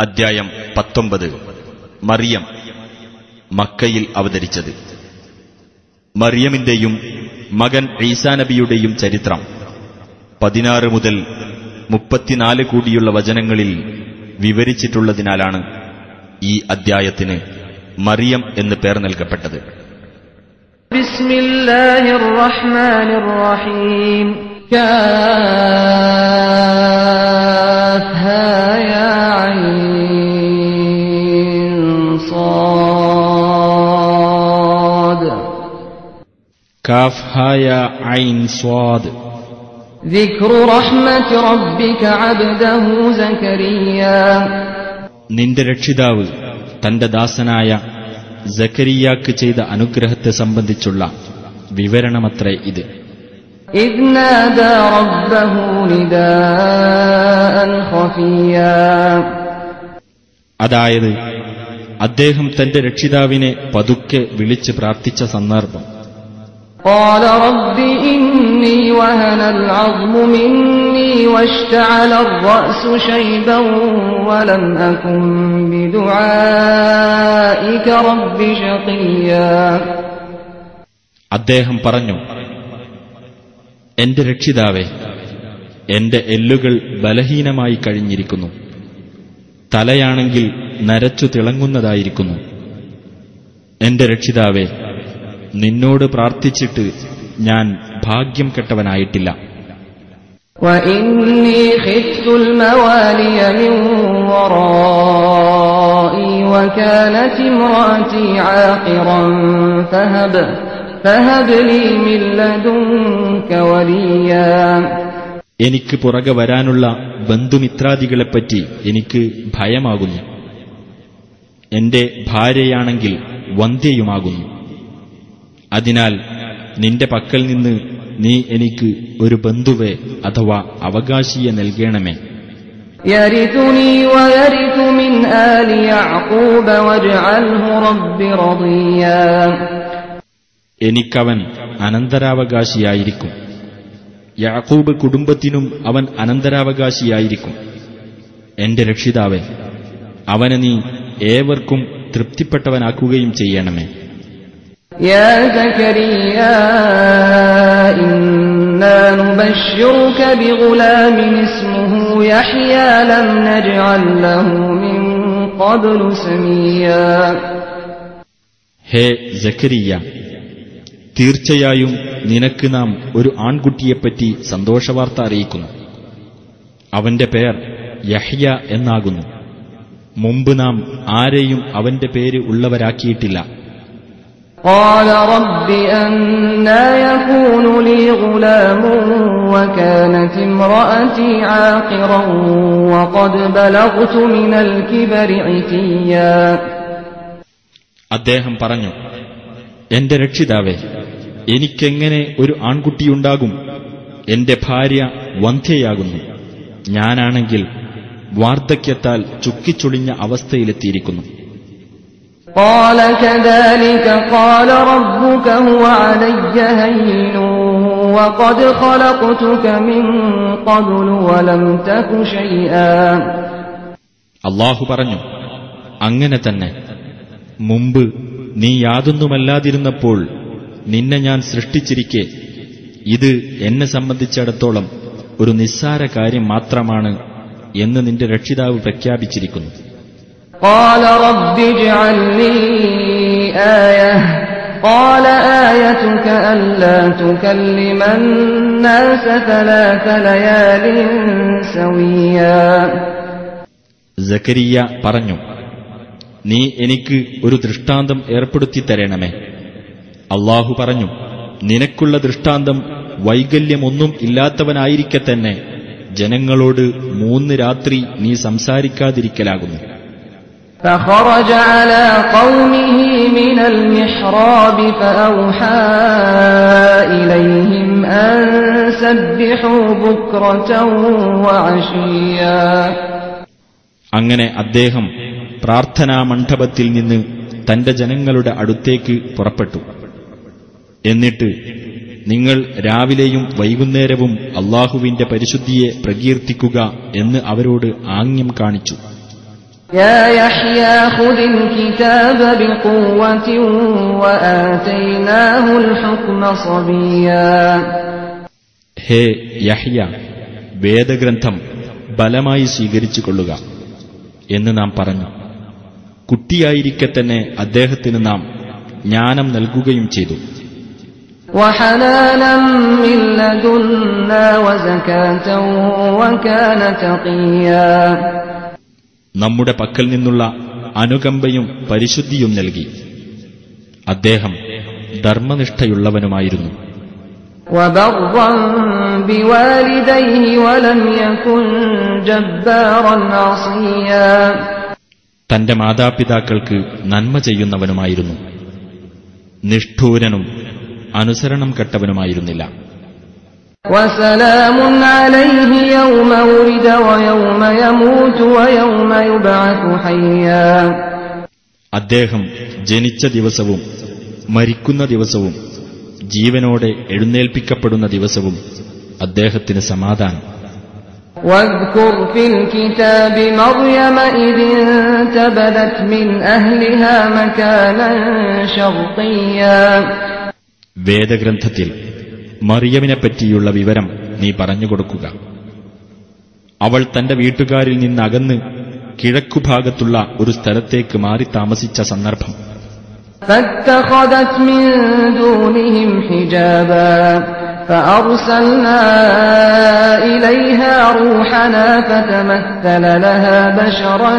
അദ്ധ്യായം പത്തൊമ്പത്. മറിയം. മക്കയിൽ അവതരിച്ചത്. മറിയമിന്റെയും മകൻ ഈസാ നബിയുടെയും ചരിത്രം. പതിനാറ് മുതൽ മുപ്പത്തിനാല് കൂടിയുള്ള വചനങ്ങളിൽ വിവരിച്ചിട്ടുള്ളതിനാലാണ് ഈ അദ്ധ്യായത്തിന് മറിയം എന്ന് പേർ നൽകപ്പെട്ടത്. ബിസ്മില്ലാഹിർ റഹ്മാനിർ റഹീം. الرحيم كافها يا عين صاد കാഫ് ഹായ ഐൻ സ്വാദ് ذكر رحمة ربك عبده زكريا നിന്റെ രക്ഷിതാവ് തന്റെ ദാസനായ ജക്കരിയാക്ക് ചെയ്ത അനുഗ്രഹത്തെ സംബന്ധിച്ചുള്ള വിവരണമത്രേ ഇത് അതായത് അദ്ദേഹം തന്റെ രക്ഷിതാവിനെ പതുക്കെ വിളിച്ച് പ്രാർത്ഥിച്ച സന്ദർഭം قال رب إني وهن العظم مني واشتعل الرأس شيبا ولم أكن بدعائك رب شقيا അദ്ദേഹം പറഞ്ഞു എന്റെ രക്ഷിതാവേ എന്റെ എല്ലുകൾ ബലഹീനമായി കഴിഞ്ഞിരിക്കുന്നു തലയാണെങ്കിൽ നരച്ചു തിളങ്ങുന്നതായിരിക്കുന്നു എന്റെ രക്ഷിതാവേ നിന്നോട് പ്രാർത്ഥിച്ചിട്ട് ഞാൻ ഭാഗ്യം കെട്ടവനായിട്ടില്ല وإني خفت الموالي من ورائي وكانت امرأتي عاقرا فهب فهب لي من لدنك وليا എനിക്ക് പുറകെ വരാനുള്ള ബന്ധുമിത്രാദികളെപ്പറ്റി എനിക്ക് ഭയമാകുന്നു. എന്റെ ഭാര്യയാണെങ്കിൽ വന്ധ്യയുമാകുന്നു. അതിനാൽ നിന്റെ പക്കൽ നിന്ന് നീ എനിക്ക് ഒരു ബന്ധുവെ അഥവാ അവകാശിയെ നൽകണമേ. എനിക്കവൻ അനന്തരാവകാശിയായിരിക്കും. യാക്കൂബ് കുടുംബത്തിനും അവൻ അനന്തരാവകാശിയായിരിക്കും. എന്റെ രക്ഷിതാവെ അവനെ നീ ഏവർക്കും തൃപ്തിപ്പെട്ടവനാക്കുകയും ചെയ്യണമേ. ഹേ ജക്കരിയ തീർച്ചയായും നിനക്ക് നാം ഒരു ആൺകുട്ടിയെപ്പറ്റി സന്തോഷവാർത്ത അറിയിക്കുന്നു അവന്റെ പേർ യഹ്യ എന്നാകുന്നു മുമ്പ് നാം ആരെയും അവന്റെ പേര് ഉള്ളവരാക്കിയിട്ടില്ല قال رب أنا يكون لي غلام وكانت امرأتي عاقرا وقد بلغت من الكبر عتيا അദ്ദേഹം പറഞ്ഞു എന്റെ രക്ഷിതാവേ എനിക്കെങ്ങനെ ഒരു ആൺകുട്ടിയുണ്ടാകും എന്റെ ഭാര്യ വന്ധ്യയാകുന്നു ഞാനാണെങ്കിൽ വാർദ്ധക്യത്താൽ ചുക്കിച്ചുളിഞ്ഞ അവസ്ഥയിലെത്തിയിരിക്കുന്നു قال كذلك قال ربك هو علي هين وقد خلقتك من قبل ولم تك شيئا അള്ളാഹു പറഞ്ഞു അങ്ങനെ തന്നെ മുമ്പ് നീ യാതൊന്നുമല്ലാതിരുന്നപ്പോൾ നിന്നെ ഞാൻ സൃഷ്ടിച്ചിരിക്കെ ഇത് എന്നെ സംബന്ധിച്ചിടത്തോളം ഒരു നിസ്സാര കാര്യം മാത്രമാണ് എന്ന് നിന്റെ രക്ഷിതാവ് പ്രഖ്യാപിച്ചിരിക്കുന്നു قال رب اجعل لي آية قال آيتك ألا تكلم الناس ثلاث ليال سويا ജക്കരിയ പറഞ്ഞു നീ എനിക്ക് ഒരു ദൃഷ്ടാന്തം ഏർപ്പെടുത്തി തരണമേ അള്ളാഹു പറഞ്ഞു നിനക്കുള്ള ദൃഷ്ടാന്തം വൈകല്യമൊന്നും ഇല്ലാത്തവനായിരിക്കെ തന്നെ ജനങ്ങളോട് മൂന്ന് രാത്രി നീ സംസാരിക്കാതിരിക്കലാകുന്നു فخرج على قومه من المحراب فأوحى إليهم أن سبحوا بكرة وعشيا അങ്ങനെ അദ്ദേഹം പ്രാർത്ഥനാ മണ്ഡപത്തിൽ നിന്ന് തന്റെ ജനങ്ങളുടെ അടുത്തേക്ക് പുറപ്പെട്ടു. എന്നിട്ട് നിങ്ങൾ രാവിലെയും വൈകുന്നേരവും അള്ളാഹുവിന്റെ പരിശുദ്ധിയെ പ്രകീർത്തിക്കുക എന്ന് അവരോട് ആംഗ്യം കാണിച്ചു. ഹേ യഹ്യ വേദഗ്രന്ഥം ബലമായി സ്വീകരിച്ചു കൊള്ളുക എന്ന് നാം പറഞ്ഞു. കുട്ടിയായിരിക്കെ തന്നെ അദ്ദേഹത്തിന് നാം ജ്ഞാനം നൽകുകയും ചെയ്തു. നമ്മുടെ പക്കൽ നിന്നുള്ള അനുകമ്പയും പരിശുദ്ധിയും നൽകി. അദ്ദേഹം ധർമ്മനിഷ്ഠയുള്ളവനുമായിരുന്നു. ബിവാലിദൈഹി വലം യകുൻ ജബ്ബാറൻ അസിയാ. തന്റെ മാതാപിതാക്കൾക്ക് നന്മ ചെയ്യുന്നവനുമായിരുന്നു. നിഷ്ഠൂരനും അനുസരണം കെട്ടവനുമായിരുന്നില്ല. അദ്ദേഹം ജനിച്ച ദിവസവും മരിക്കുന്ന ദിവസവും ജീവനോടെ എഴുന്നേൽപ്പിക്കപ്പെടുന്ന ദിവസവും അദ്ദേഹത്തിന് സമാധാനം. واذكر في الكتاب مريم إذ انتبذت من أهلها مكانا شرقيا വേദഗ്രന്ഥത്തിൽ മറിയമിനെപ്പറ്റിയുള്ള വിവരം നീ പറഞ്ഞുകൊടുക്കുക അവൾ തന്റെ വീട്ടുകാരിൽ നിന്നകന്ന് കിഴക്കുഭാഗത്തുള്ള ഒരു സ്ഥലത്തേക്ക് മാറി താമസിച്ച സന്ദർഭം فاتخذت من دونهم حجابا فأرسلنا إليها روحنا فتمثل لها بشرا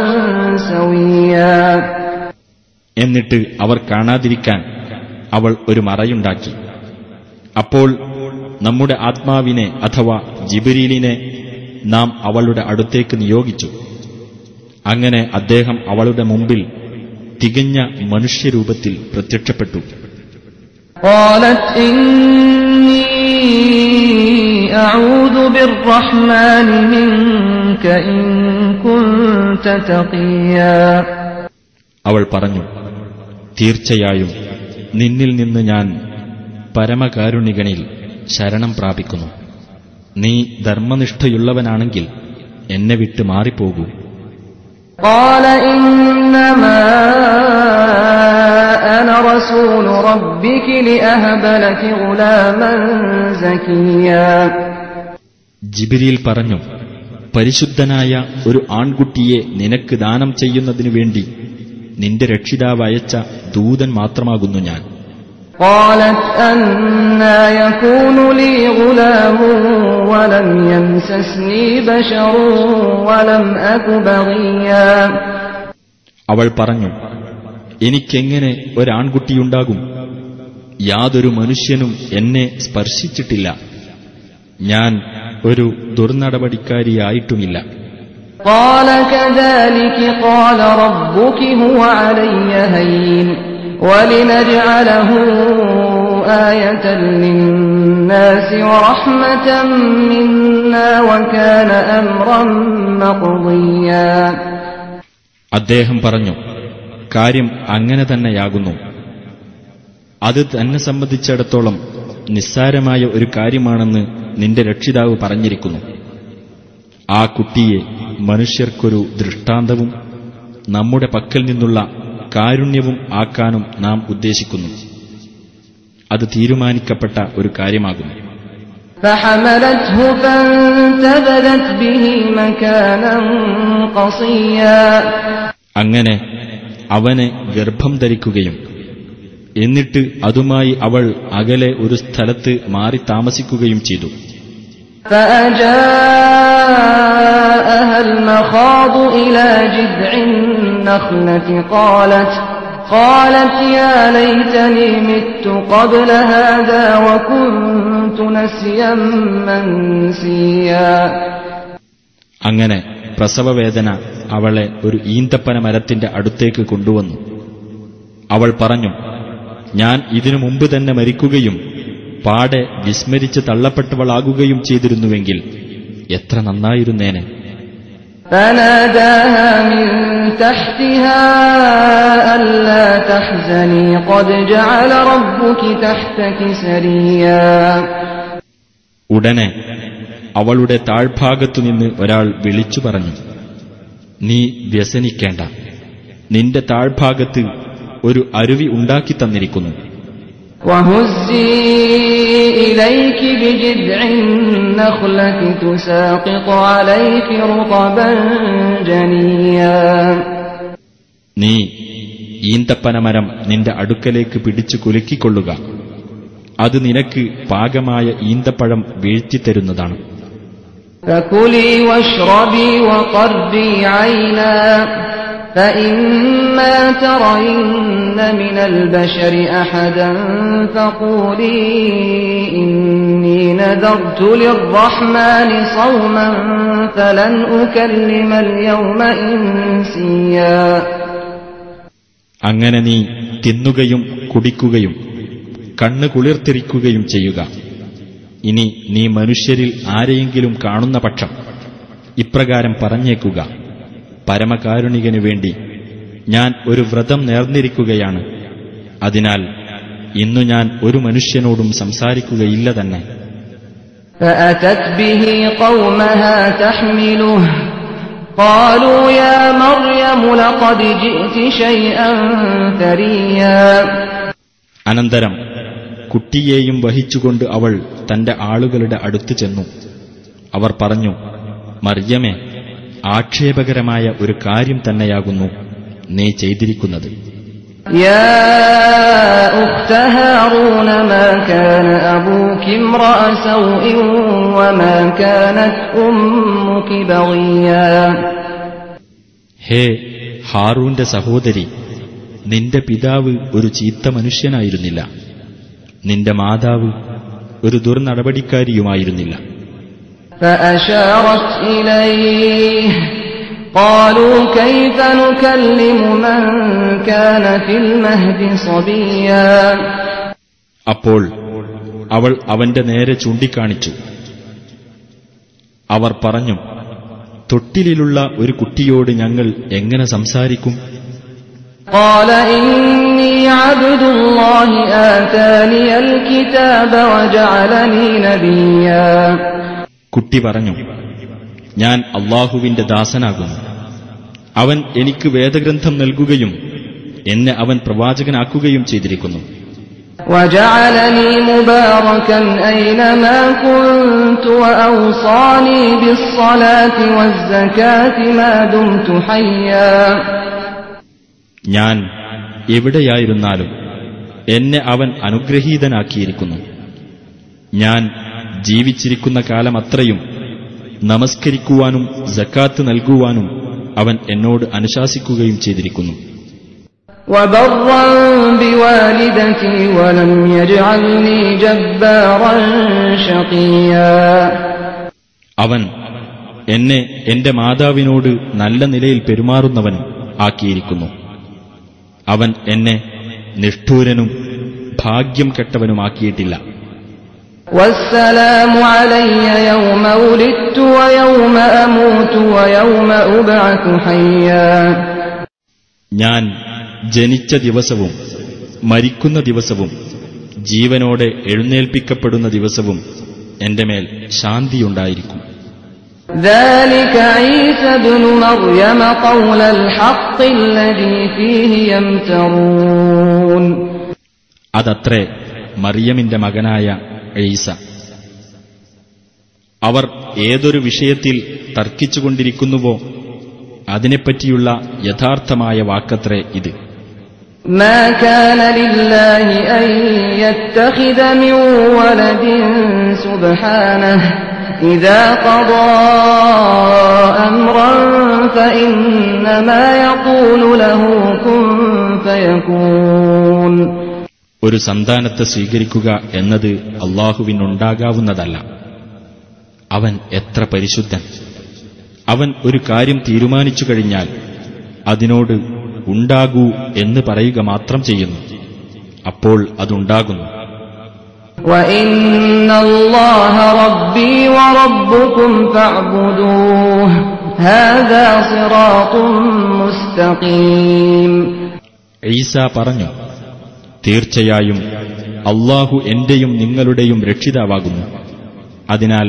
سويا എന്നിട്ട് അവർ കാണാതിരിക്കാൻ അവൾ ഒരു മറയുണ്ടാക്കി അപ്പോൾ നമ്മുടെ ആത്മാവിനെ അഥവാ ജിബിരീലിനെ നാം അവളുടെ അടുത്തേക്ക് നിയോഗിച്ചു അങ്ങനെ അദ്ദേഹം അവളുടെ മുമ്പിൽ തികഞ്ഞ മനുഷ്യരൂപത്തിൽ പ്രത്യക്ഷപ്പെട്ടു قالت إني أعوذ بالرحمن منك إن كنت تقيا അവൾ പറഞ്ഞു തീർച്ചയായും നിന്നിൽ നിന്ന് ഞാൻ പരമകാരുണികനിൽ ശരണം പ്രാപിക്കുന്നു നീ ധർമ്മനിഷ്ഠയുള്ളവനാണെങ്കിൽ എന്നെ വിട്ട് മാറിപ്പോകൂ قال إنما أنا رسول ربك لأهب لك غلاما زكيا ജിബിരിയിൽ പറഞ്ഞു പരിശുദ്ധനായ ഒരു ആൺകുട്ടിയെ നിനക്ക് ദാനം ചെയ്യുന്നതിനു വേണ്ടി നിന്റെ രക്ഷിതാവ് അയച്ച ദൂതൻ മാത്രമാകുന്നു ഞാൻ قالت أنا يكون لي غلام ولم يمسسني بشر ولم أك بغيا അവൾ പറഞ്ഞു എനിക്കെങ്ങനെ ഒരാൺകുട്ടിയുണ്ടാകും യാതൊരു മനുഷ്യനും എന്നെ സ്പർശിച്ചിട്ടില്ല ഞാൻ ഒരു ദുർനടപടിക്കാരിയായിട്ടുമില്ല قال كذلك قال ربك هو علي هين ولنجعله آية للناس ورحمة منا وكان أمرا مقضيا അദ്ദേഹം പറഞ്ഞു കാര്യം അങ്ങനെ തന്നെയാകുന്നു. അത് തന്നെ സംബന്ധിച്ചിടത്തോളം നിസ്സാരമായ ഒരു കാര്യമാണെന്ന് നിന്റെ രക്ഷിതാവ് പറഞ്ഞിരിക്കുന്നു. ആ കുട്ടിയെ മനുഷ്യർക്കൊരു ദൃഷ്ടാന്തവും നമ്മുടെ പക്കൽ നിന്നുള്ള കാരുണ്യവും ആക്കാനും നാം ഉദ്ദേശിക്കുന്നു. അത് തീരുമാനിക്കപ്പെട്ട ഒരു കാര്യമാകുന്നു. അങ്ങനെ അവനെ ഗർഭം ധരിക്കുകയും. എന്നിട്ട് അതുമായി അവൾ അകലെ ഒരു സ്ഥലത്ത് മാറി താമസിക്കുകയും ചെയ്തു. അങ്ങനെ പ്രസവവേദന അവളെ ഒരു ഈന്തപ്പന മരത്തിന്റെ അടുത്തേക്ക് കൊണ്ടുവന്നു. അവൾ പറഞ്ഞു ഞാൻ ഇതിനു മുമ്പ് തന്നെ മരിക്കുകയും പാടെ വിസ്മരിച്ച് തള്ളപ്പെട്ടവളാകുകയും ചെയ്തിരുന്നുവെങ്കിൽ എത്ര നന്നായിരുന്നേനെ. ഉടനെ അവളുടെ താഴ്ഭാഗത്തുനിന്ന് ഒരാൾ വിളിച്ചു പറഞ്ഞു നീ വ്യസനിക്കേണ്ട. നിന്റെ താഴ്ഭാഗത്ത് ഒരു അരുവി ഉണ്ടാക്കി തന്നിരിക്കുന്നു. നീ ഈന്തപ്പനമരം നിന്റെ അടുക്കലേക്ക് പിടിച്ചു കുലുക്കിക്കൊള്ളുക. അത് നിനക്ക് പാകമായ ഈന്തപ്പഴം വീഴ്ത്തിത്തരുന്നതാണ്. فكلي واشربي وقري عينا فإما ترين من البشر أحدا فقولي إني نذرت للرحمن صوما فلن أكلم اليوم إنسيا അങ്ങനെ നീ തിന്നുകയും കുടിക്കുകയും കണ്ണ് കുളിർത്തിരിക്കുകയും ചെയ്യുക ഇനി നീ മനുഷ്യരിൽ ആരെയെങ്കിലും കാണുന്ന പക്ഷം ഇപ്രകാരം പറഞ്ഞേക്കുക പരമകാരുണികനു വേണ്ടി ഞാൻ ഒരു വ്രതം നേർന്നിരിക്കുകയാണ് അതിനാൽ ഇന്നു ഞാൻ ഒരു മനുഷ്യനോടും സംസാരിക്കുകയില്ല തന്നെ فأتت به قومها تحمله قالوا يا مريم لقد جئت شيئا فريا അനന്തരം കുട്ടിയെയും വഹിച്ചുകൊണ്ട് അവൾ തന്റെ ആളുകളുടെ അടുത്ത് ചെന്നു അവർ പറഞ്ഞു മർയമേ ആക്ഷേപകരമായ ഒരു കാര്യം തന്നെയാകുന്നു നീ ചെയ്തിരിക്കുന്നത് يا أخت هارون ما كان أبوك امرأ سوء وما كانت أمك بغيا ഹേ ഹാറൂന്റെ സഹോദരി നിന്റെ പിതാവ് ഒരു ചീത്ത മനുഷ്യനായിരുന്നില്ല നിന്റെ മാതാവ് ഒരു ദുർനടപടിക്കാരിയുമായിരുന്നില്ല. അപ്പോൾ അവൾ അവന്റെ നേരെ ചൂണ്ടിക്കാണിച്ചു. അവർ പറഞ്ഞു തൊട്ടിലുള്ള ഒരു കുട്ടിയോട് ഞങ്ങൾ എങ്ങനെ സംസാരിക്കും? قال إني عبد الله آتاني الكتاب وجعلني نبيا കുട്ടി പറഞ്ഞു ഞാൻ അള്ളാഹുവിന്റെ ദാസനാകുന്നു അവൻ എനിക്ക് വേദഗ്രന്ഥം നൽകുകയും എന്നെ അവൻ പ്രവാചകനാക്കുകയും ചെയ്തിരിക്കുന്നു وجعلني مباركا أينما كنت وأوصاني بالصلاة والزكاة ما دمت حيا ഞാൻ എവിടെയായിരുന്നാലും എന്നെ അവൻ അനുഗ്രഹീതനാക്കിയിരിക്കുന്നു. ഞാൻ ജീവിച്ചിരിക്കുന്ന കാലമത്രയും നമസ്കരിക്കുവാനും ജക്കാത്ത് നൽകുവാനും അവൻ എന്നോട് അനുശാസിക്കുകയും ചെയ്തിരിക്കുന്നു. അവൻ എന്നെ എന്റെ മാതാവിനോട് നല്ല നിലയിൽ പെരുമാറുന്നവൻ ആക്കിയിരിക്കുന്നു. അവൻ എന്നെ നിഷ്ഠൂരനും ഭാഗ്യം കെട്ടവനുമാക്കിയിട്ടില്ല. ഞാൻ ജനിച്ച ദിവസവും മരിക്കുന്ന ദിവസവും ജീവനോടെ എഴുന്നേൽപ്പിക്കപ്പെടുന്ന ദിവസവും എന്റെ മേൽ ശാന്തിയുണ്ടായിരിക്കും. ذلك عيسى ابن مريم قول الحق الذي فيه يمترون അതത്രേ മറിയമിന്റെ മകനായ ഈസ അവർ ഏതൊരു വിഷയത്തിൽ തർക്കിച്ചുകൊണ്ടിരിക്കുന്നുവോ അതിനെപ്പറ്റിയുള്ള യഥാർത്ഥമായ വാക്കത്രേ ഇത് ما كان لله أن يتخذ من ولد سبحانه إذا قضى أمرا فإنما يقول له كن فيكون ഒരു സന്താനത്തെ സ്വീകരിക്കുക എന്നത് അള്ളാഹുവിനുണ്ടാകാവുന്നതല്ല അവൻ എത്ര പരിശുദ്ധൻ അവൻ ഒരു കാര്യം തീരുമാനിച്ചു കഴിഞ്ഞാൽ അതിനോട് ഉണ്ടാകൂ എന്ന് പറയുക മാത്രം ചെയ്യുന്നു അപ്പോൾ അതുണ്ടാകുന്നു وإن الله ربي وربكم فاعبدوه هذا صراط مستقيم ഈസ പറഞ്ഞു തീർച്ചയായും അള്ളാഹു എന്റെയും നിങ്ങളുടെയും രക്ഷിതാവാകുന്നു അതിനാൽ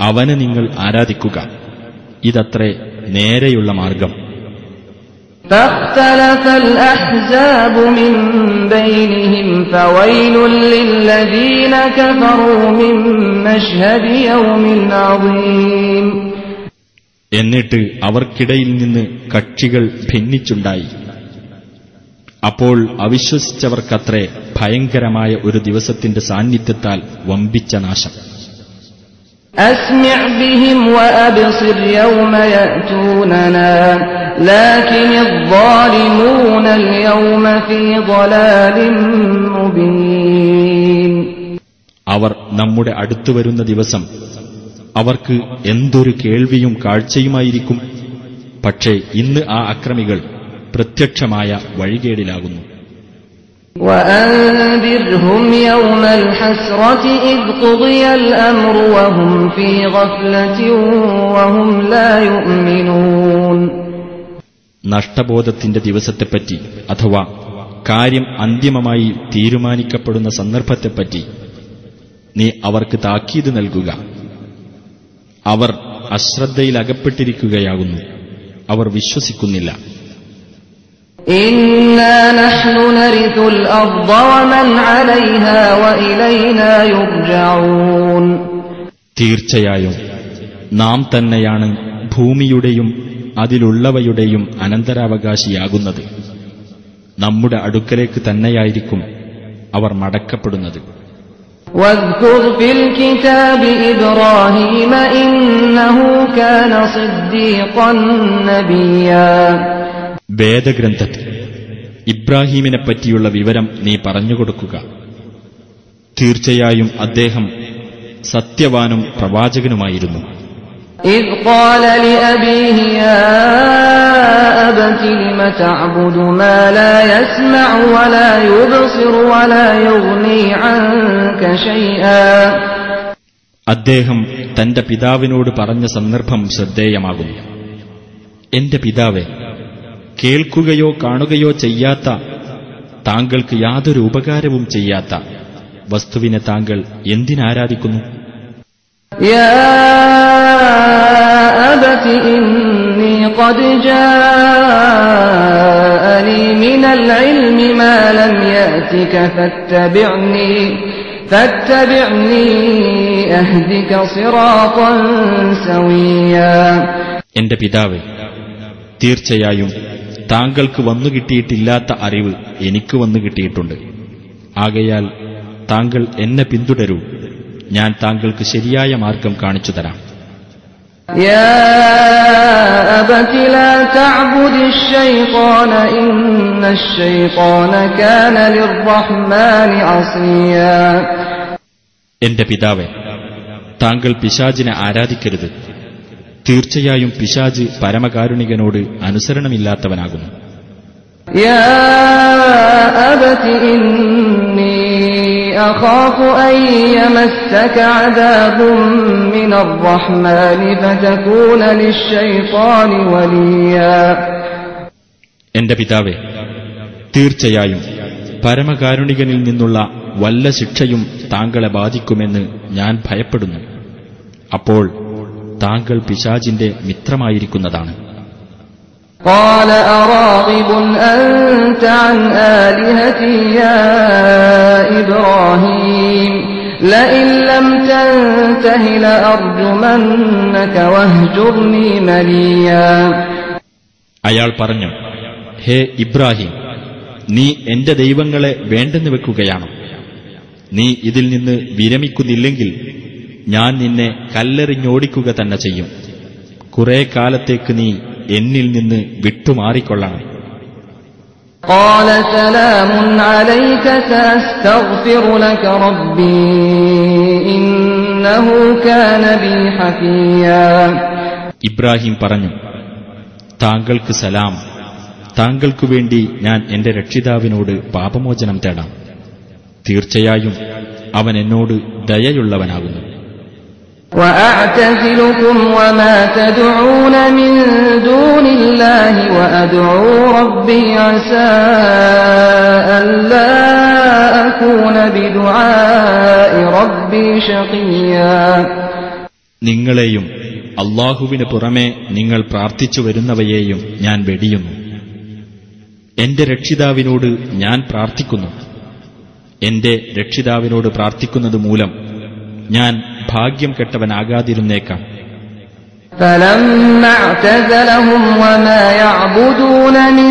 അവനെ നിങ്ങൾ ആരാധിക്കുക ഇതത്രേ നേരെയുള്ള മാർഗം فاختلف الأحزاب من بينهم فويل للذين كفروا من مشهد يوم عظيم എന്നിട്ട് അവർക്കിടയിൽ നിന്ന് കക്ഷികൾ ഭിന്നിച്ചുണ്ടായി അപ്പോൾ അവിശ്വസിച്ചവർക്കത്രേ ഭയങ്കരമായ ഒരു ദിവസത്തിന്റെ സാന്നിധ്യത്താൽ വമ്പിച്ച നാശം أسمع بهم وأبصر يوم يأتوننا لكن الظالمون اليوم في ضلال مبين അവർ നമ്മുടെ അടുത്തു വരുന്ന ദിവസം അവർക്ക് എന്തൊരു കേൾവിയും കാഴ്ചയുമായിരിക്കും പക്ഷേ ഇന്ന് ആ അക്രമികൾ പ്രത്യക്ഷമായ വഴികേടിലാകുന്നു وأنذرهم يوم الحسرة إذ قضي الأمر وهم في غفلة وهم لا يؤمنون നഷ്ടബോധത്തിന്റെ ദിവസത്തെപ്പറ്റി അഥവാ കാര്യം അന്തിമമായി തീരുമാനിക്കപ്പെടുന്ന സന്ദർഭത്തെപ്പറ്റി നീ അവർക്ക് താക്കീത് നൽകുക അവർ അശ്രദ്ധയിലകപ്പെട്ടിരിക്കുകയാകുന്നു അവർ വിശ്വസിക്കുന്നില്ല തീർച്ചയായും. നാം തന്നെയാണ് ഭൂമിയുടെയും അതിലുള്ളവയുടെയും അനന്തരാവകാശിയാകുന്നത്. നമ്മുടെ അടുക്കലേക്ക് തന്നെയായിരിക്കും അവർ മടക്കപ്പെടുന്നത്. ഇബ്രാഹിം വേദഗ്രന്ഥത്തിൽ ഇബ്രാഹീമിനെ പറ്റിയുള്ള വിവരം നീ പറഞ്ഞുകൊടുക്കുക തീർച്ചയായും അദ്ദേഹം സത്യവാനും പ്രവാചകനുമായിരുന്നു إذ قال لأبيه يا أبت لم تعبد ما لا يسمع ولا يبصر ولا يغني عنك شيئا അദ്ദേഹം തന്റെ പിതാവിനോട് പറഞ്ഞ സന്ദർഭം ശ്രദ്ധേയമാകുന്നു എന്റെ പിതാവെ കേൾക്കുകയോ കാണുകയോ ചെയ്യാത്ത താങ്കൾക്ക് യാതൊരു ഉപകാരവും ചെയ്യാത്ത വസ്തുവിനെ താങ്കൾ എന്തിനാരാധിക്കുന്നു? എന്റെ പിതാവേ തീർച്ചയായും താങ്കൾക്ക് വന്നു കിട്ടിയിട്ടില്ലാത്ത അറിവ് എനിക്ക് വന്നു കിട്ടിയിട്ടുണ്ട്. ആകയാൽ താങ്കൾ എന്നെ പിന്തുടരൂ. ഞാൻ താങ്കൾക്ക് ശരിയായ മാർഗം കാണിച്ചു തരാം. എന്റെ പിതാവെ താങ്കൾ പിശാജിനെ ആരാധിക്കരുത്. തീർച്ചയായും പിശാജ് പരമകാരുണികനോട് അനുസരണമില്ലാത്തവനാകുന്നു. എന്റെ പിതാവേ തീർച്ചയായും പരമകാരുണികനിൽ നിന്നുള്ള വല്ല ശിക്ഷയും താങ്കളെ ബാധിക്കുമെന്ന് ഞാൻ ഭയപ്പെടുന്നു. അപ്പോൾ താങ്കൾ പിശാജിന്റെ മിത്രമായിരിക്കുന്നതാണ് قال أراغب أنت عن آلهتي يا إبراهيم لئن لم تنته لأرجمنك واهجرني مليا അയാൾ പറഞ്ഞു ഹേ ഇബ്രാഹിം നീ എന്റെ ദൈവങ്ങളെ വേണ്ടെന്ന് വെക്കുകയാണോ നീ ഇതിൽ നിന്ന് വിരമിക്കുന്നില്ലെങ്കിൽ ഞാൻ നിന്നെ കല്ലെറിഞ്ഞോടിക്കുക തന്നെ ചെയ്യും കുറെ കാലത്തേക്ക് നീ എന്നിൽ നിന്ന് വിട്ടുമാറിക്കൊള്ളണം قال سلام عليك سأستغفر لك ربي إنه كان بي حفيا ഇബ്രാഹിം പറഞ്ഞു താങ്കൾക്ക് സലാം താങ്കൾക്കു വേണ്ടി ഞാൻ എന്റെ രക്ഷിതാവിനോട് പാപമോചനം തേടാം തീർച്ചയായും അവൻ എന്നോട് ദയയുള്ളവനാകുന്നു وأعتزلكم وما تدعون من دون الله وأدعو ربي عسى ألا أكون بدعاء ربي شقيا നിങ്ങളെയും അള്ളാഹുവിന് പുറമെ നിങ്ങൾ പ്രാർത്ഥിച്ചു വരുന്നവയെയും ഞാൻ വെടിയുന്നു എന്റെ രക്ഷിതാവിനോട് ഞാൻ പ്രാർത്ഥിക്കുന്നു എന്റെ രക്ഷിതാവിനോട് പ്രാർത്ഥിക്കുന്നത് മൂലം ഞാൻ ഭാഗ്യം കെട്ടവനാകാതിരുന്നേക്കാം فلما اعتزلهم وما يعبدون من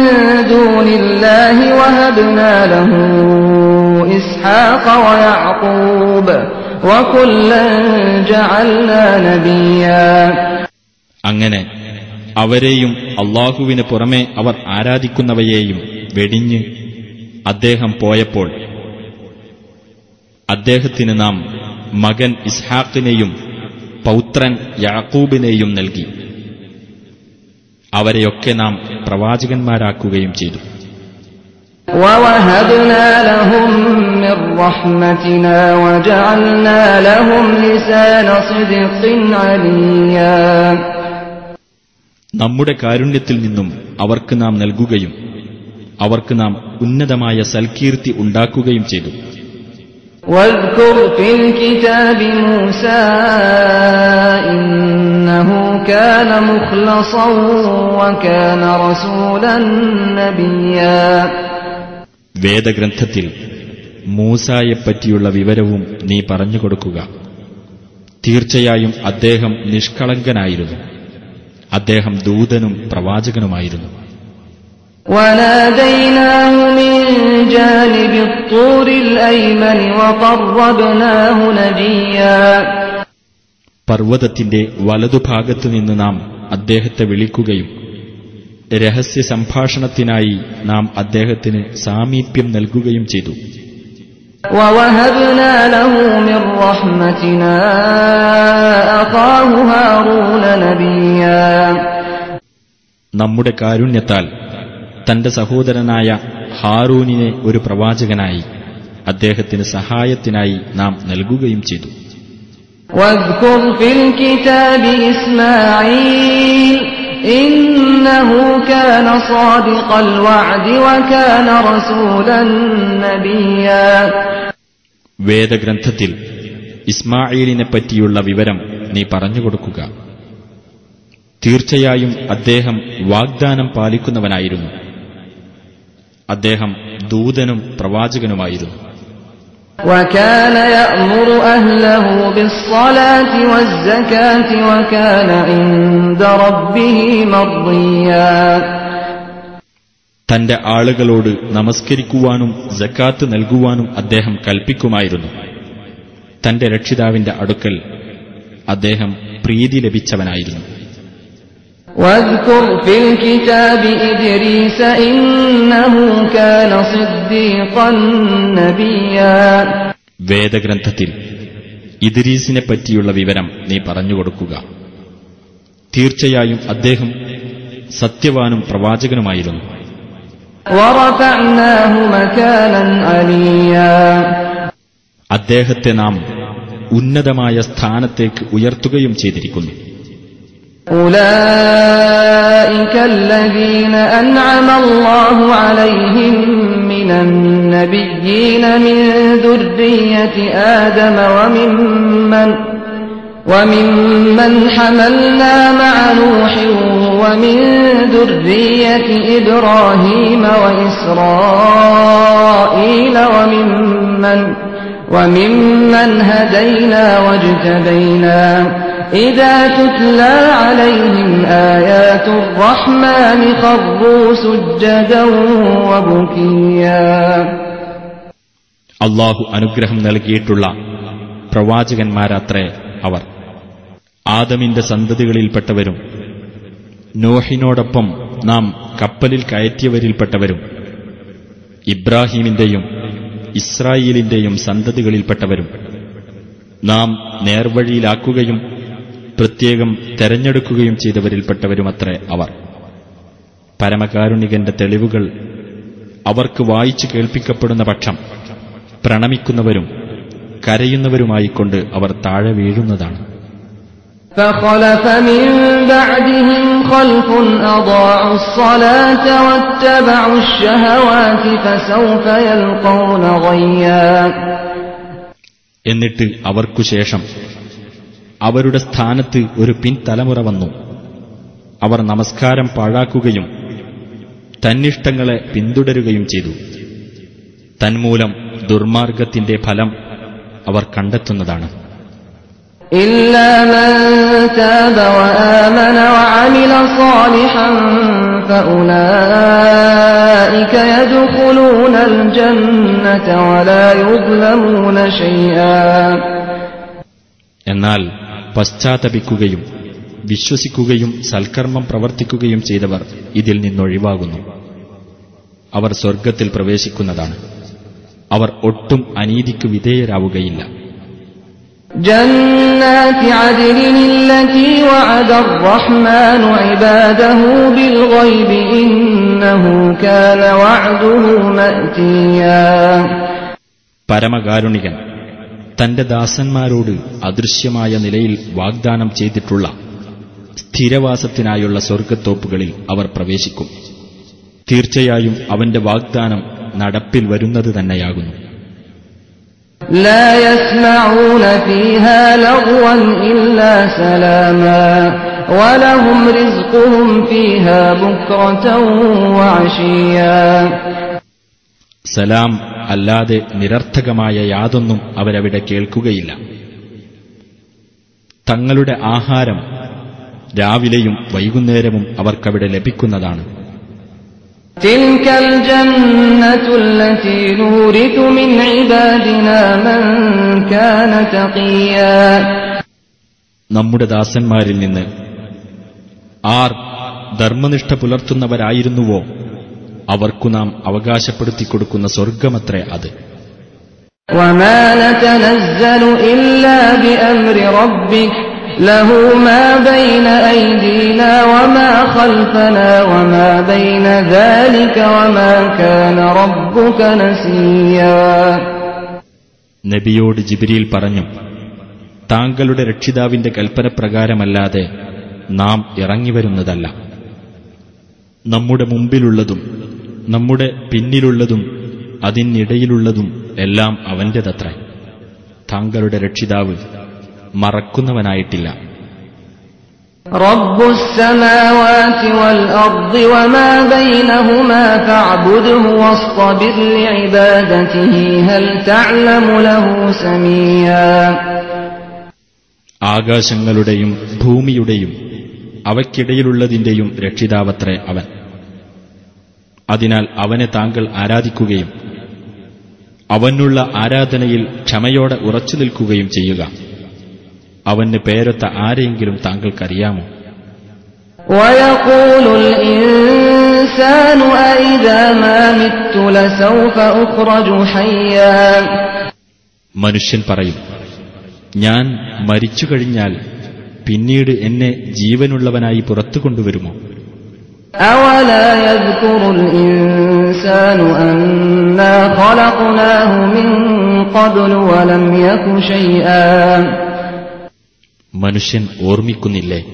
دون الله وهبنا له إسحاق ويعقوب وكلا جعلنا نبيا അങ്ങനെ അവരെയും അള്ളാഹുവിന് പുറമെ അവർ ആരാധിക്കുന്നവയെയും വെടിഞ്ഞ് അദ്ദേഹം പോയപ്പോൾ അദ്ദേഹത്തിന് നാം മകൻ ഇസ്ഹാക്കിനെയും പൗത്രൻ യാക്കൂബിനെയും നൽകി. അവരെയൊക്കെ നാം പ്രവാചകന്മാരാക്കുകയും ചെയ്തു. നമ്മുടെ കാരുണ്യത്തിൽ നിന്നും അവർക്ക് നാം നൽകുകയും അവർക്ക് നാം ഉന്നതമായ സൽകീർത്തി ഉണ്ടാക്കുകയും ചെയ്തു. واذكر في الكتاب موسى إنه كان مخلصا وكان رسولا نبيا വേദഗ്രന്ഥത്തിൽ മൂസായെപ്പറ്റിയുള്ള വിവരവും നീ പറഞ്ഞുകൊടുക്കുക തീർച്ചയായും അദ്ദേഹം നിഷ്കളങ്കനായിരുന്നു അദ്ദേഹം ദൂതനും പ്രവാചകനുമായിരുന്നു وناديناه من جانب الطور الأيمن وقربناه نجيا പർവ്വതത്തിന്റെ വലതുഭാഗത്തു നിന്ന് നാം അദ്ദേഹത്തെ വിളിക്കുകയും രഹസ്യ സംഭാഷണത്തിനായി നാം അദ്ദേഹത്തിന് സാമീപ്യം നൽകുകയും ചെയ്തു ووهبنا له من رحمتنا أخاه هارون نبيا നമ്മുടെ കാരുണ്യത്താൽ തന്റെ സഹോദരനായ ഹാറൂനിനെ ഒരു പ്രവാചകനായി അദ്ദേഹത്തിന് സഹായത്തിനായി നാം നൽകുകയും ചെയ്തു. വേദഗ്രന്ഥത്തിൽ ഇസ്മായിലിനെ പറ്റിയുള്ള വിവരം നീ പറഞ്ഞുകൊടുക്കുക തീർച്ചയായും അദ്ദേഹം വാഗ്ദാനം പാലിക്കുന്നവനായിരുന്നു. അദ്ദേഹം ദൂതനും പ്രവാചകനുമായിരുന്നു. തന്റെ ആളുകളോട് നമസ്കരിക്കുവാനും ജക്കാത്ത് നൽകുവാനും അദ്ദേഹം കൽപ്പിക്കുമായിരുന്നു. തന്റെ രക്ഷിതാവിന്റെ അടുക്കൽ അദ്ദേഹം പ്രീതി ലഭിച്ചവനായിരുന്നു. واذكر في الكتاب إدريس إنه كان صديقا نبيا വേദഗ്രന്ഥത്തിൽ ഇദ്രീസിനെ പറ്റിയുള്ള വിവരം നീ പറഞ്ഞുകൊടുക്കുക തീർച്ചയായും അദ്ദേഹം സത്യവാനും പ്രവാചകനുമായിരുന്നു ورفعناه مكانا عليا അദ്ദേഹത്തെ നാം ഉന്നതമായ സ്ഥാനത്തേക്ക് ഉയർത്തുകയും ചെയ്തിരിക്കുന്നു أولئك الذين أنعم الله عليهم من النبيين من ذرية آدم وممن وممن حملنا مع نوح ومن ذرية إبراهيم وإسرائيل وممن وممن هدينا واجتبينا إذا تتلى عليهم آيات الرحمن خروا سجدا وبكيا അള്ളാഹു അനുഗ്രഹം നൽകിയിട്ടുള്ള പ്രവാചകന്മാരത്രേ അവർ ആദമിന്റെ സന്തതികളിൽപ്പെട്ടവരും നോഹിനോടൊപ്പം നാം കപ്പലിൽ കയറ്റിയവരിൽപ്പെട്ടവരും ഇബ്രാഹീമിന്റെയും ഇസ്രായേലിന്റെയും സന്തതികളിൽപ്പെട്ടവരും നാം നേർവഴിയിലാക്കുകയും പ്രത്യേകം തെരഞ്ഞെടുക്കുകയും ചെയ്തവരിൽപ്പെട്ടവരുമത്രേ അവർ പരമകാരുണികന്റെ തെളിവുകൾ അവർക്ക് വായിച്ചു കേൾപ്പിക്കപ്പെടുന്ന പക്ഷം പ്രണമിക്കുന്നവരും കരയുന്നവരുമായിക്കൊണ്ട് അവർ താഴെ വീഴുന്നതാണ് فخلف من بعدهم خلف أضاعوا الصلاة واتبعوا الشهوات فسوف يلقون غيا എന്നിട്ട് അവർക്കു ശേഷം അവരുടെ സ്ഥാനത്ത് ഒരു പിൻതലമുറ വന്നു. അവർ നമസ്കാരം പാഴാക്കുകയും തന്നിഷ്ടങ്ങളെ പിന്തുടരുകയും ചെയ്തു. തന്മൂലം ദുർമാർഗത്തിന്റെ ഫലം അവർ കണ്ടെത്തുന്നതാണ്. എന്നാൽ പശ്ചാത്തപിക്കുകയും വിശ്വസിക്കുകയും സൽക്കർമ്മം പ്രവർത്തിക്കുകയും ചെയ്തവർ ഇതിൽ നിന്നൊഴിവാകുന്നു അവർ സ്വർഗത്തിൽ പ്രവേശിക്കുന്നതാണ് അവർ ഒട്ടും അനീതിക്ക് വിധേയരാവുകയില്ല جنات عدن التي وعد الرحمن عباده بالغيب إنه كان وعده مأتيا പരമകാരുണികൻ തന്റെ ദാസന്മാരോട് അദൃശ്യമായ നിലയിൽ വാഗ്ദാനം ചെയ്തിട്ടുള്ള സ്ഥിരവാസത്തിനായുള്ള സ്വർഗത്തോപ്പുകളിൽ അവർ പ്രവേശിക്കും തീർച്ചയായും അവന്റെ വാഗ്ദാനം നടപ്പിൽ വരുന്നത് തന്നെയാകുന്നു لا يسمعون فيها لغوا إلا سلاما ولهم رزقهم فيها بكرة وعشيا സലാം അല്ലാതെ നിരർത്ഥകമായ യാതൊന്നും അവരവിടെ കേൾക്കുകയില്ല. തങ്ങളുടെ ആഹാരം രാവിലെയും വൈകുന്നേരവും അവർക്കവിടെ ലഭിക്കുന്നതാണ്. നമ്മുടെ ദാസന്മാരിൽ നിന്ന് ആർ ധർമ്മനിഷ്ഠ പുലർത്തുന്നവരായിരുന്നുവോ? അവർക്കു നാം അവകാശപ്പെടുത്തി കൊടുക്കുന്ന സ്വർഗമത്രേ അത്. നബിയോട് ജിബിരിയിൽ പറഞ്ഞു താങ്കളുടെ രക്ഷിതാവിന്റെ കൽപ്പനപ്രകാരമല്ലാതെ നാം ഇറങ്ങിവരുന്നതല്ല. നമ്മുടെ മുമ്പിലുള്ളതും നമ്മുടെ പിന്നിലുള്ളതും അതിനിടയിലുള്ളതും എല്ലാം അവന്റേതത്ര. താങ്കളുടെ രക്ഷിതാവ് മറക്കുന്നവനായിട്ടില്ല. ആകാശങ്ങളുടെയും ഭൂമിയുടെയും അവയ്ക്കിടയിലുള്ളതിന്റെയും രക്ഷിതാവത്രേ അവൻ. അതിനാൽ അവനെ താങ്കൾ ആരാധിക്കുകയും അവനുള്ള ആരാധനയിൽ ക്ഷമയോടെ ഉറച്ചു നിൽക്കുകയും ചെയ്യുക. അവന് പേരൊത്ത ആരെയെങ്കിലും താങ്കൾക്കറിയാമോ? മനുഷ്യൻ പറയും ഞാൻ മരിച്ചു കഴിഞ്ഞാൽ പിന്നീട് എന്നെ ജീവനുള്ളവനായി പുറത്തു കൊണ്ടുവരുമോ? മനുഷ്യൻ ഓർമ്മിക്കുന്നില്ലേ?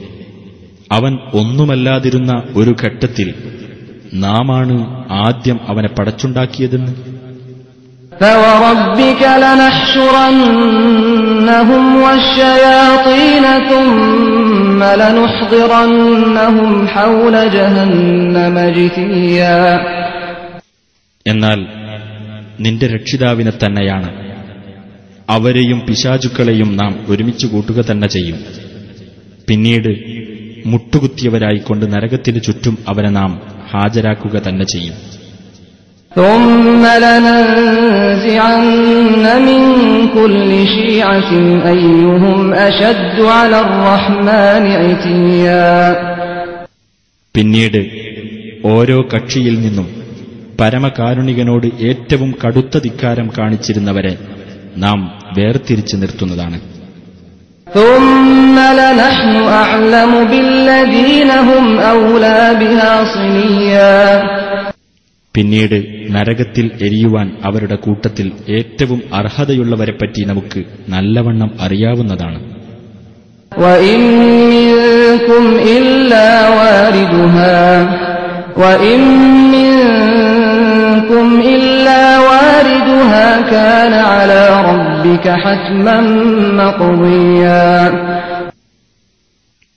അവൻ ഒന്നുമല്ലാതിരുന്ന ഒരു ഘട്ടത്തിൽ നാമാണ് ആദ്യം അവനെ പടച്ചുണ്ടാക്കിയതെന്ന്? فوربك لنحشرنهم والشياطين ثم لنحضرنهم حول جهنم جثيا എന്നാൽ നിന്റെ രക്ഷിതാവിനെ തന്നെയാണ് അവരെയും പിശാചുക്കളെയും നാം ഒരുമിച്ച് കൂട്ടുക തന്നെ ചെയ്യും പിന്നീട് മുട്ടുകുത്തിയവരായിക്കൊണ്ട് നരകത്തിനു ചുറ്റും അവരെ നാം ഹാജരാക്കുക തന്നെ ചെയ്യും ثم لننزعن من كل شيعة أيهم أشد على الرحمن عتيا പിന്നീട് ഓരോ കക്ഷിയിൽ നിന്നും പരമകാരുണികനോട് ഏറ്റവും കടുത്ത ധിക്കാരം കാണിച്ചിരുന്നവരെ നാം വേർതിരിച്ചു നിർത്തുന്നതാണ് പിന്നീട് നരകത്തിൽ എരിയുവാൻ അവരുടെ കൂട്ടത്തിൽ ഏറ്റവും അർഹതയുള്ളവരെപ്പറ്റി നമുക്ക് നല്ലവണ്ണം അറിയാവുന്നതാണ്.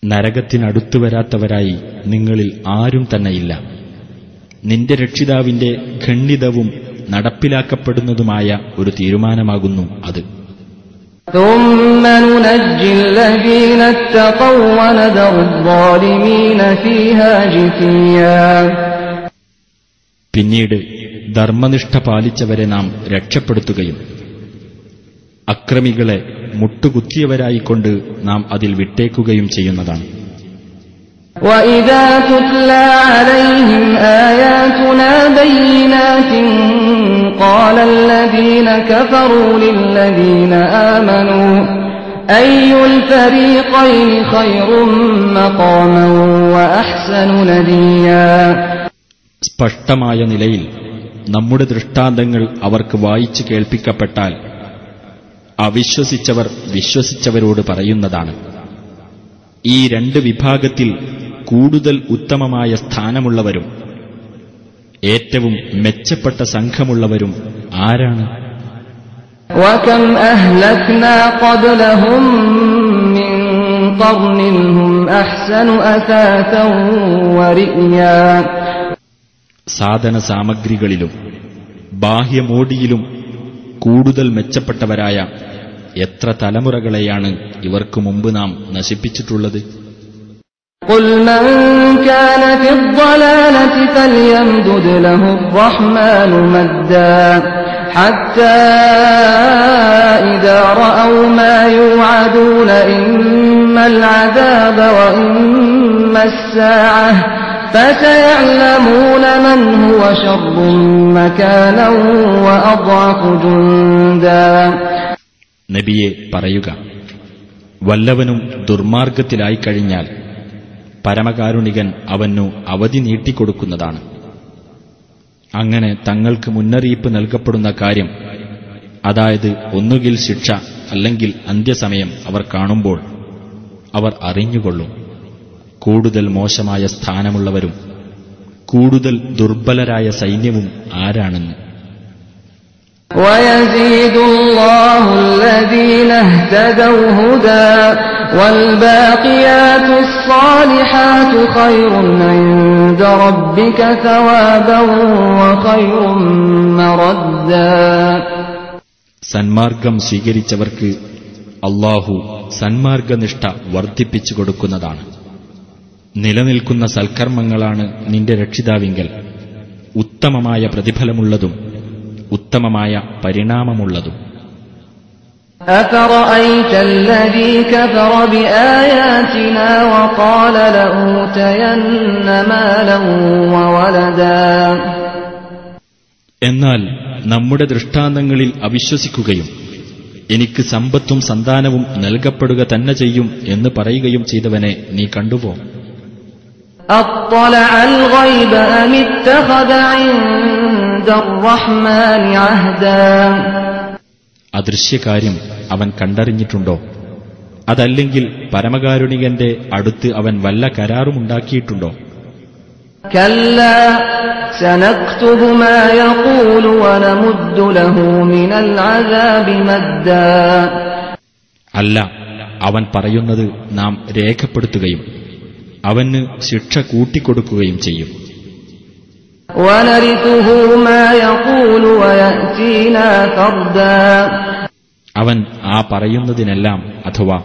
നരകത്തിനടുത്തു വരാത്തവരായി നിങ്ങളിൽ ആരും തന്നെയില്ല. നിന്റെ രക്ഷിതാവിന്റെ ഖണ്ഡിതവും നടപ്പിലാക്കപ്പെടുന്നതുമായ ഒരു തീരുമാനമാകുന്നു അത്. പിന്നീട് ധർമ്മനിഷ്ഠ പാലിച്ചവരെ നാം രക്ഷപ്പെടുത്തുകയും അക്രമികളെ മുട്ടുകുത്തിയവരായിക്കൊണ്ട് നാം അതിൽ വിട്ടേക്കുകയും ചെയ്യുന്നതാണ്. وإذا تتلى عليهم آياتنا بينات قال الذين كفروا للذين آمنوا أي الفريقين خير مقاما وأحسن نديا സ്പഷ്ടമായ നിലയിൽ നമ്മുടെ ദൃഷ്ടാന്തങ്ങൾ അവർക്ക് വായിച്ചു കേൾപ്പിക്കപ്പെട്ടാൽ അവിശ്വസിച്ചവർ വിശ്വസിച്ചവരോട് പറയുന്നതാണ് ഈ രണ്ട് വിഭാഗത്തിൽ കൂടുതൽ ഉത്തമമായ സ്ഥാനമുള്ളവരും ഏറ്റവും മെച്ചപ്പെട്ട സംഘമുള്ളവരും ആരാണ് وكم أهلكنا قبلهم من قرن هم أحسن أثاثا ورئيا സാധന സാമഗ്രികളിലും ബാഹ്യമോടിയിലും കൂടുതൽ മെച്ചപ്പെട്ടവരായ എത്ര തലമുറകളെയാണ് ഇവർക്കു മുമ്പ് നാം നശിപ്പിച്ചിട്ടുള്ളത് قل من كان في الضلالة فليمدد له الرحمن مدا حتى إذا رأوا ما يوعدون إما العذاب وإما الساعة فسيعلمون من هو شر مكانا وأضعف جندا നബിയെ പറയുക വല്ലവനും ദുർമാർഗത്തിലായി കഴിഞ്ഞാൽ പരമകാരുണികൻ അവനു അവധി നീട്ടിക്കൊടുക്കുന്നതാണ് അങ്ങനെ തങ്ങൾക്ക് മുന്നറിയിപ്പ് നൽകപ്പെടുന്ന കാര്യം അതായത് ഒന്നുകിൽ ശിക്ഷ അല്ലെങ്കിൽ അന്ത്യസമയം അവർ കാണുമ്പോൾ അവർ അറിഞ്ഞുകൊള്ളും കൂടുതൽ മോശമായ സ്ഥാനമുള്ളവരും കൂടുതൽ ദുർബലരായ സൈന്യവും ആരാണെന്ന് ويزيد الله الذين اهتدوا هدى والباقيات الصالحات خير عند ربك ثوابا وخير مردا സന്മാർഗം സ്വീകരിച്ചവർക്ക് അള്ളാഹു സന്മാർഗനിഷ്ഠ വർദ്ധിപ്പിച്ചു കൊടുക്കുന്നതാണ് നിലനിൽക്കുന്ന സൽക്കർമ്മങ്ങളാണ് നിന്റെ രക്ഷിതാവിങ്കൽ ഉത്തമമായ പ്രതിഫലമുള്ളതും ഉത്തമമായ പരിണാമമുള്ളതും أفرأيت الذي كفر بآياتنا وقال لأوتين مالا وولدا എന്നാൽ നമ്മുടെ ദൃഷ്ടാന്തങ്ങളിൽ അവിശ്വസിക്കുകയും എനിക്ക് സമ്പത്തും സന്താനവും നൽകപ്പെടുക തന്നെ ചെയ്യും എന്ന് പറയുകയും ചെയ്തവനെ നീ കണ്ടുപോ أطلع അദൃശ്യകാര്യം അവൻ കണ്ടറിഞ്ഞിട്ടുണ്ടോ? അതല്ലെങ്കിൽ പരമകാരുണികന്റെ അടുത്ത് അവൻ വല്ല കരാറുമുണ്ടാക്കിയിട്ടുണ്ടോ അല്ല അവൻ പറയുന്നത് നാം രേഖപ്പെടുത്തുകയും അവന് ശിക്ഷ കൂട്ടിക്കൊടുക്കുകയും ചെയ്യും. അവൻ ആ പറയുന്നതിനെല്ലാം അഥവാ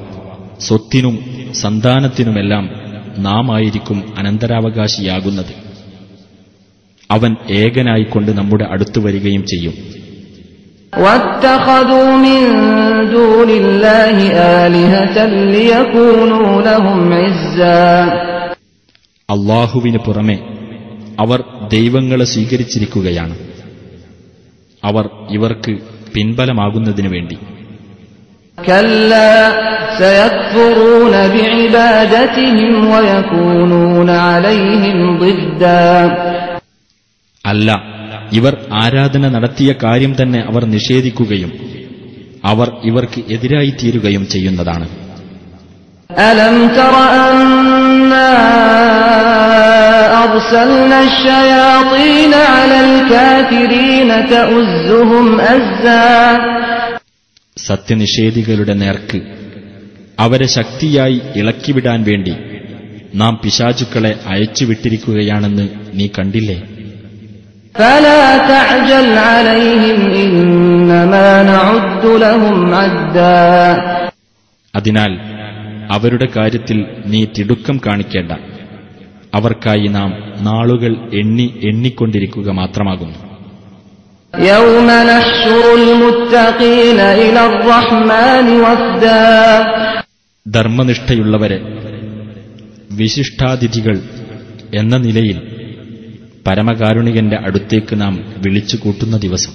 സ്വത്തിനും സന്താനത്തിനുമെല്ലാം നാമായിരിക്കും അനന്തരാവകാശിയാകുന്നത്. അവൻ ഏകനായിക്കൊണ്ട് നമ്മുടെ അടുത്തു വരികയും ചെയ്യും. അള്ളാഹുവിന് പുറമെ അവർ ദൈവങ്ങളെ സ്വീകരിച്ചിരിക്കുകയാണ്. അവർ ഇവർക്ക് പിൻബലമാകുന്നതിനു വേണ്ടി. അല്ല ഇവർ ആരാധന നടത്തിയ കാര്യം തന്നെ അവർ നിഷേധിക്കുകയും അവർ ഇവർക്ക് എതിരായി തീരുകയും ചെയ്യുന്നതാണ്. അലം സത്യനിഷേധികളുടെ നേർക്ക് അവരെ ശക്തിയായി ഇളക്കിവിടാൻ വേണ്ടി നാം പിശാചുക്കളെ അയച്ചുവിട്ടിരിക്കുകയാണെന്ന് നീ കണ്ടില്ലേ? അതിനാൽ അവരുടെ കാര്യത്തിൽ നീ തിടുക്കം കാണിക്കേണ്ട. അവർക്കായി നാം നാളുകൾ എണ്ണി എണ്ണിക്കൊണ്ടിരിക്കുക മാത്രമാകുന്നു. ധർമ്മനിഷ്ഠയുള്ളവരെ വിശിഷ്ടാതിഥികൾ എന്ന നിലയിൽ പരമകാരുണികന്റെ അടുത്തേക്ക് നാം വിളിച്ചു കൂട്ടുന്ന ദിവസം.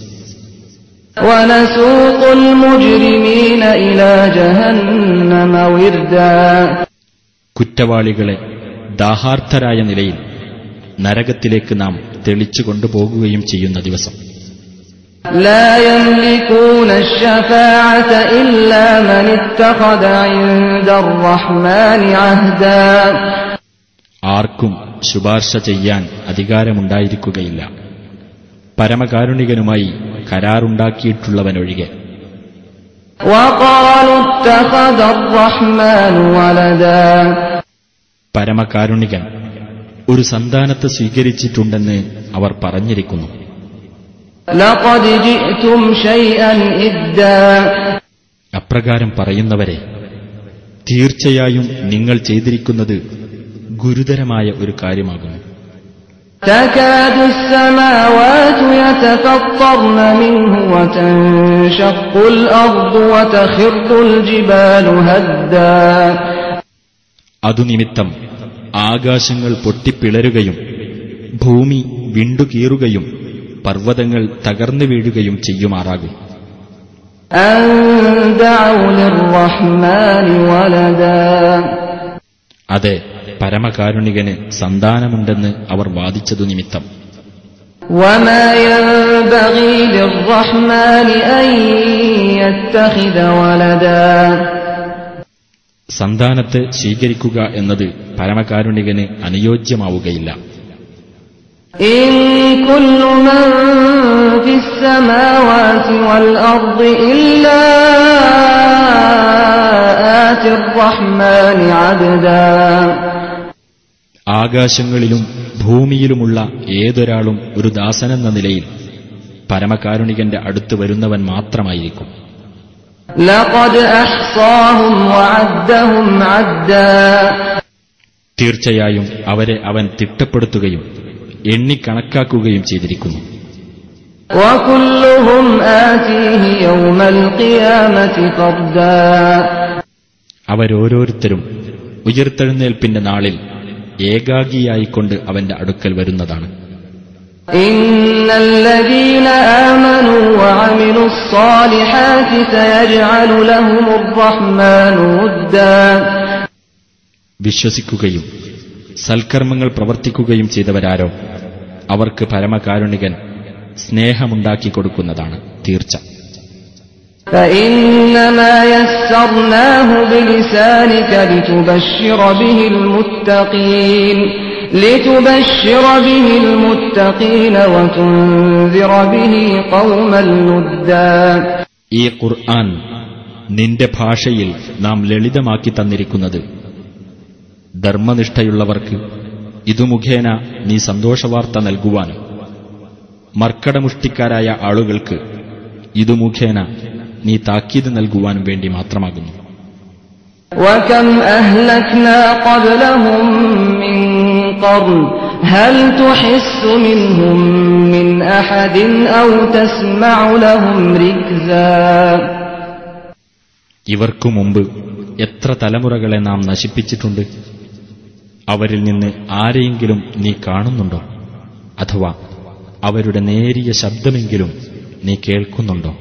കുറ്റവാളികളെ ദാഹാർത്ഥരായ നിലയിൽ നരകത്തിലേക്ക് നാം തെളിച്ചു കൊണ്ടുപോകുകയും ചെയ്യുന്ന ദിവസം لا يملكون الشفاعة إلا من اتخذ عند الرحمن عهدا ആർക്കും ശുപാർശ ചെയ്യാൻ അധികാരമുണ്ടായിരിക്കുകയില്ല പരമകാരുണികനുമായി കരാറുണ്ടാക്കിയിട്ടുള്ളവനൊഴികെ وقالوا اتخذ الرحمن ولدا പരമകാരുണികൻ ഒരു സന്താനത്തെ സ്വീകരിച്ചിട്ടുണ്ടെന്ന് അവർ പറഞ്ഞിരിക്കുന്നു لقد جئتم شيئا إدا അപ്രകാരം പറയുന്നവരെ തീർച്ചയായും നിങ്ങൾ ചെയ്തിരിക്കുന്നത് ഗുരുതരമായ ഒരു കാര്യമാകുന്നു تكاد السماوات يتفطرن منه وتنشق الأرض وتخر الجبال هدا അതുനിമിത്തം ആകാശങ്ങൾ പൊട്ടിപ്പിളരുകയും ഭൂമി വിണ്ടുകീറുകയും പർവതങ്ങൾ തകർന്നു വീഴുകയും ചെയ്യുമാറാകും. അതെ പരമകാരുണികന് സന്താനമുണ്ടെന്ന് അവർ വാദിച്ചതു നിമിത്തം. വലദാ സന്താനത്തെ സ്വീകരിക്കുക എന്നത് പരമകാരുണികന് അനുയോജ്യമാവുകയില്ല. ആകാശങ്ങളിലും ഭൂമിയിലുമുള്ള ഏതൊരാളും ഒരു ദാസനെന്ന നിലയിൽ പരമകാരുണികന്റെ അടുത്ത് വരുന്നവൻ മാത്രമായിരിക്കും. തീർച്ചയായും അവരെ അവൻ തിട്ടപ്പെടുത്തുകയും എണ്ണിക്കണക്കാക്കുകയും ചെയ്തിരിക്കുന്നു. അവരോരോരുത്തരും ഉയർത്തെഴുന്നേൽപ്പിന്റെ നാളിൽ ഏകാഗിയായിക്കൊണ്ട് അവന്റെ അടുക്കൽ വരുന്നതാണ്. إن الذين آمنوا وعملوا الصالحات سيجعل لهم الرحمن ودا വിശ്വസിക്കുകയും സൽക്കർമ്മങ്ങൾ പ്രവർത്തിക്കുകയും ചെയ്തവരാരോ അവർക്ക് പരമകാരുണികൻ സ്നേഹമുണ്ടാക്കി കൊടുക്കുന്നതാണ് തീർച്ച فإنما يسرناه بلسانك لتبشر به المتقين لتبشر به المتقين وتنذر به قوما لدا ഈ ഖുർആൻ നിന്റെ ഭാഷയിൽ നാം ലളിതമാക്കി തന്നിരിക്കുന്നത് ധർമ്മനിഷ്ഠയുള്ളവർക്ക് ഇതു മുഖേന നീ സന്തോഷവാർത്ത നൽകുവാനും മർക്കടമുഷ്ടിക്കാരായ ആളുകൾക്ക് ഇതു മുഖേന നീ താക്കീത് നൽകുവാൻ വേണ്ടി മാത്രമാകുന്നു. ഇവർക്കു മുമ്പ് എത്ര തലമുറകളെ നാം നശിപ്പിച്ചിട്ടുണ്ട്? അവരിൽ നിന്ന് ആരെയെങ്കിലും നീ കാണുന്നുണ്ടോ? അഥവാ അവരുടെ നേരിയ ശബ്ദമെങ്കിലും നീ കേൾക്കുന്നുണ്ടോ?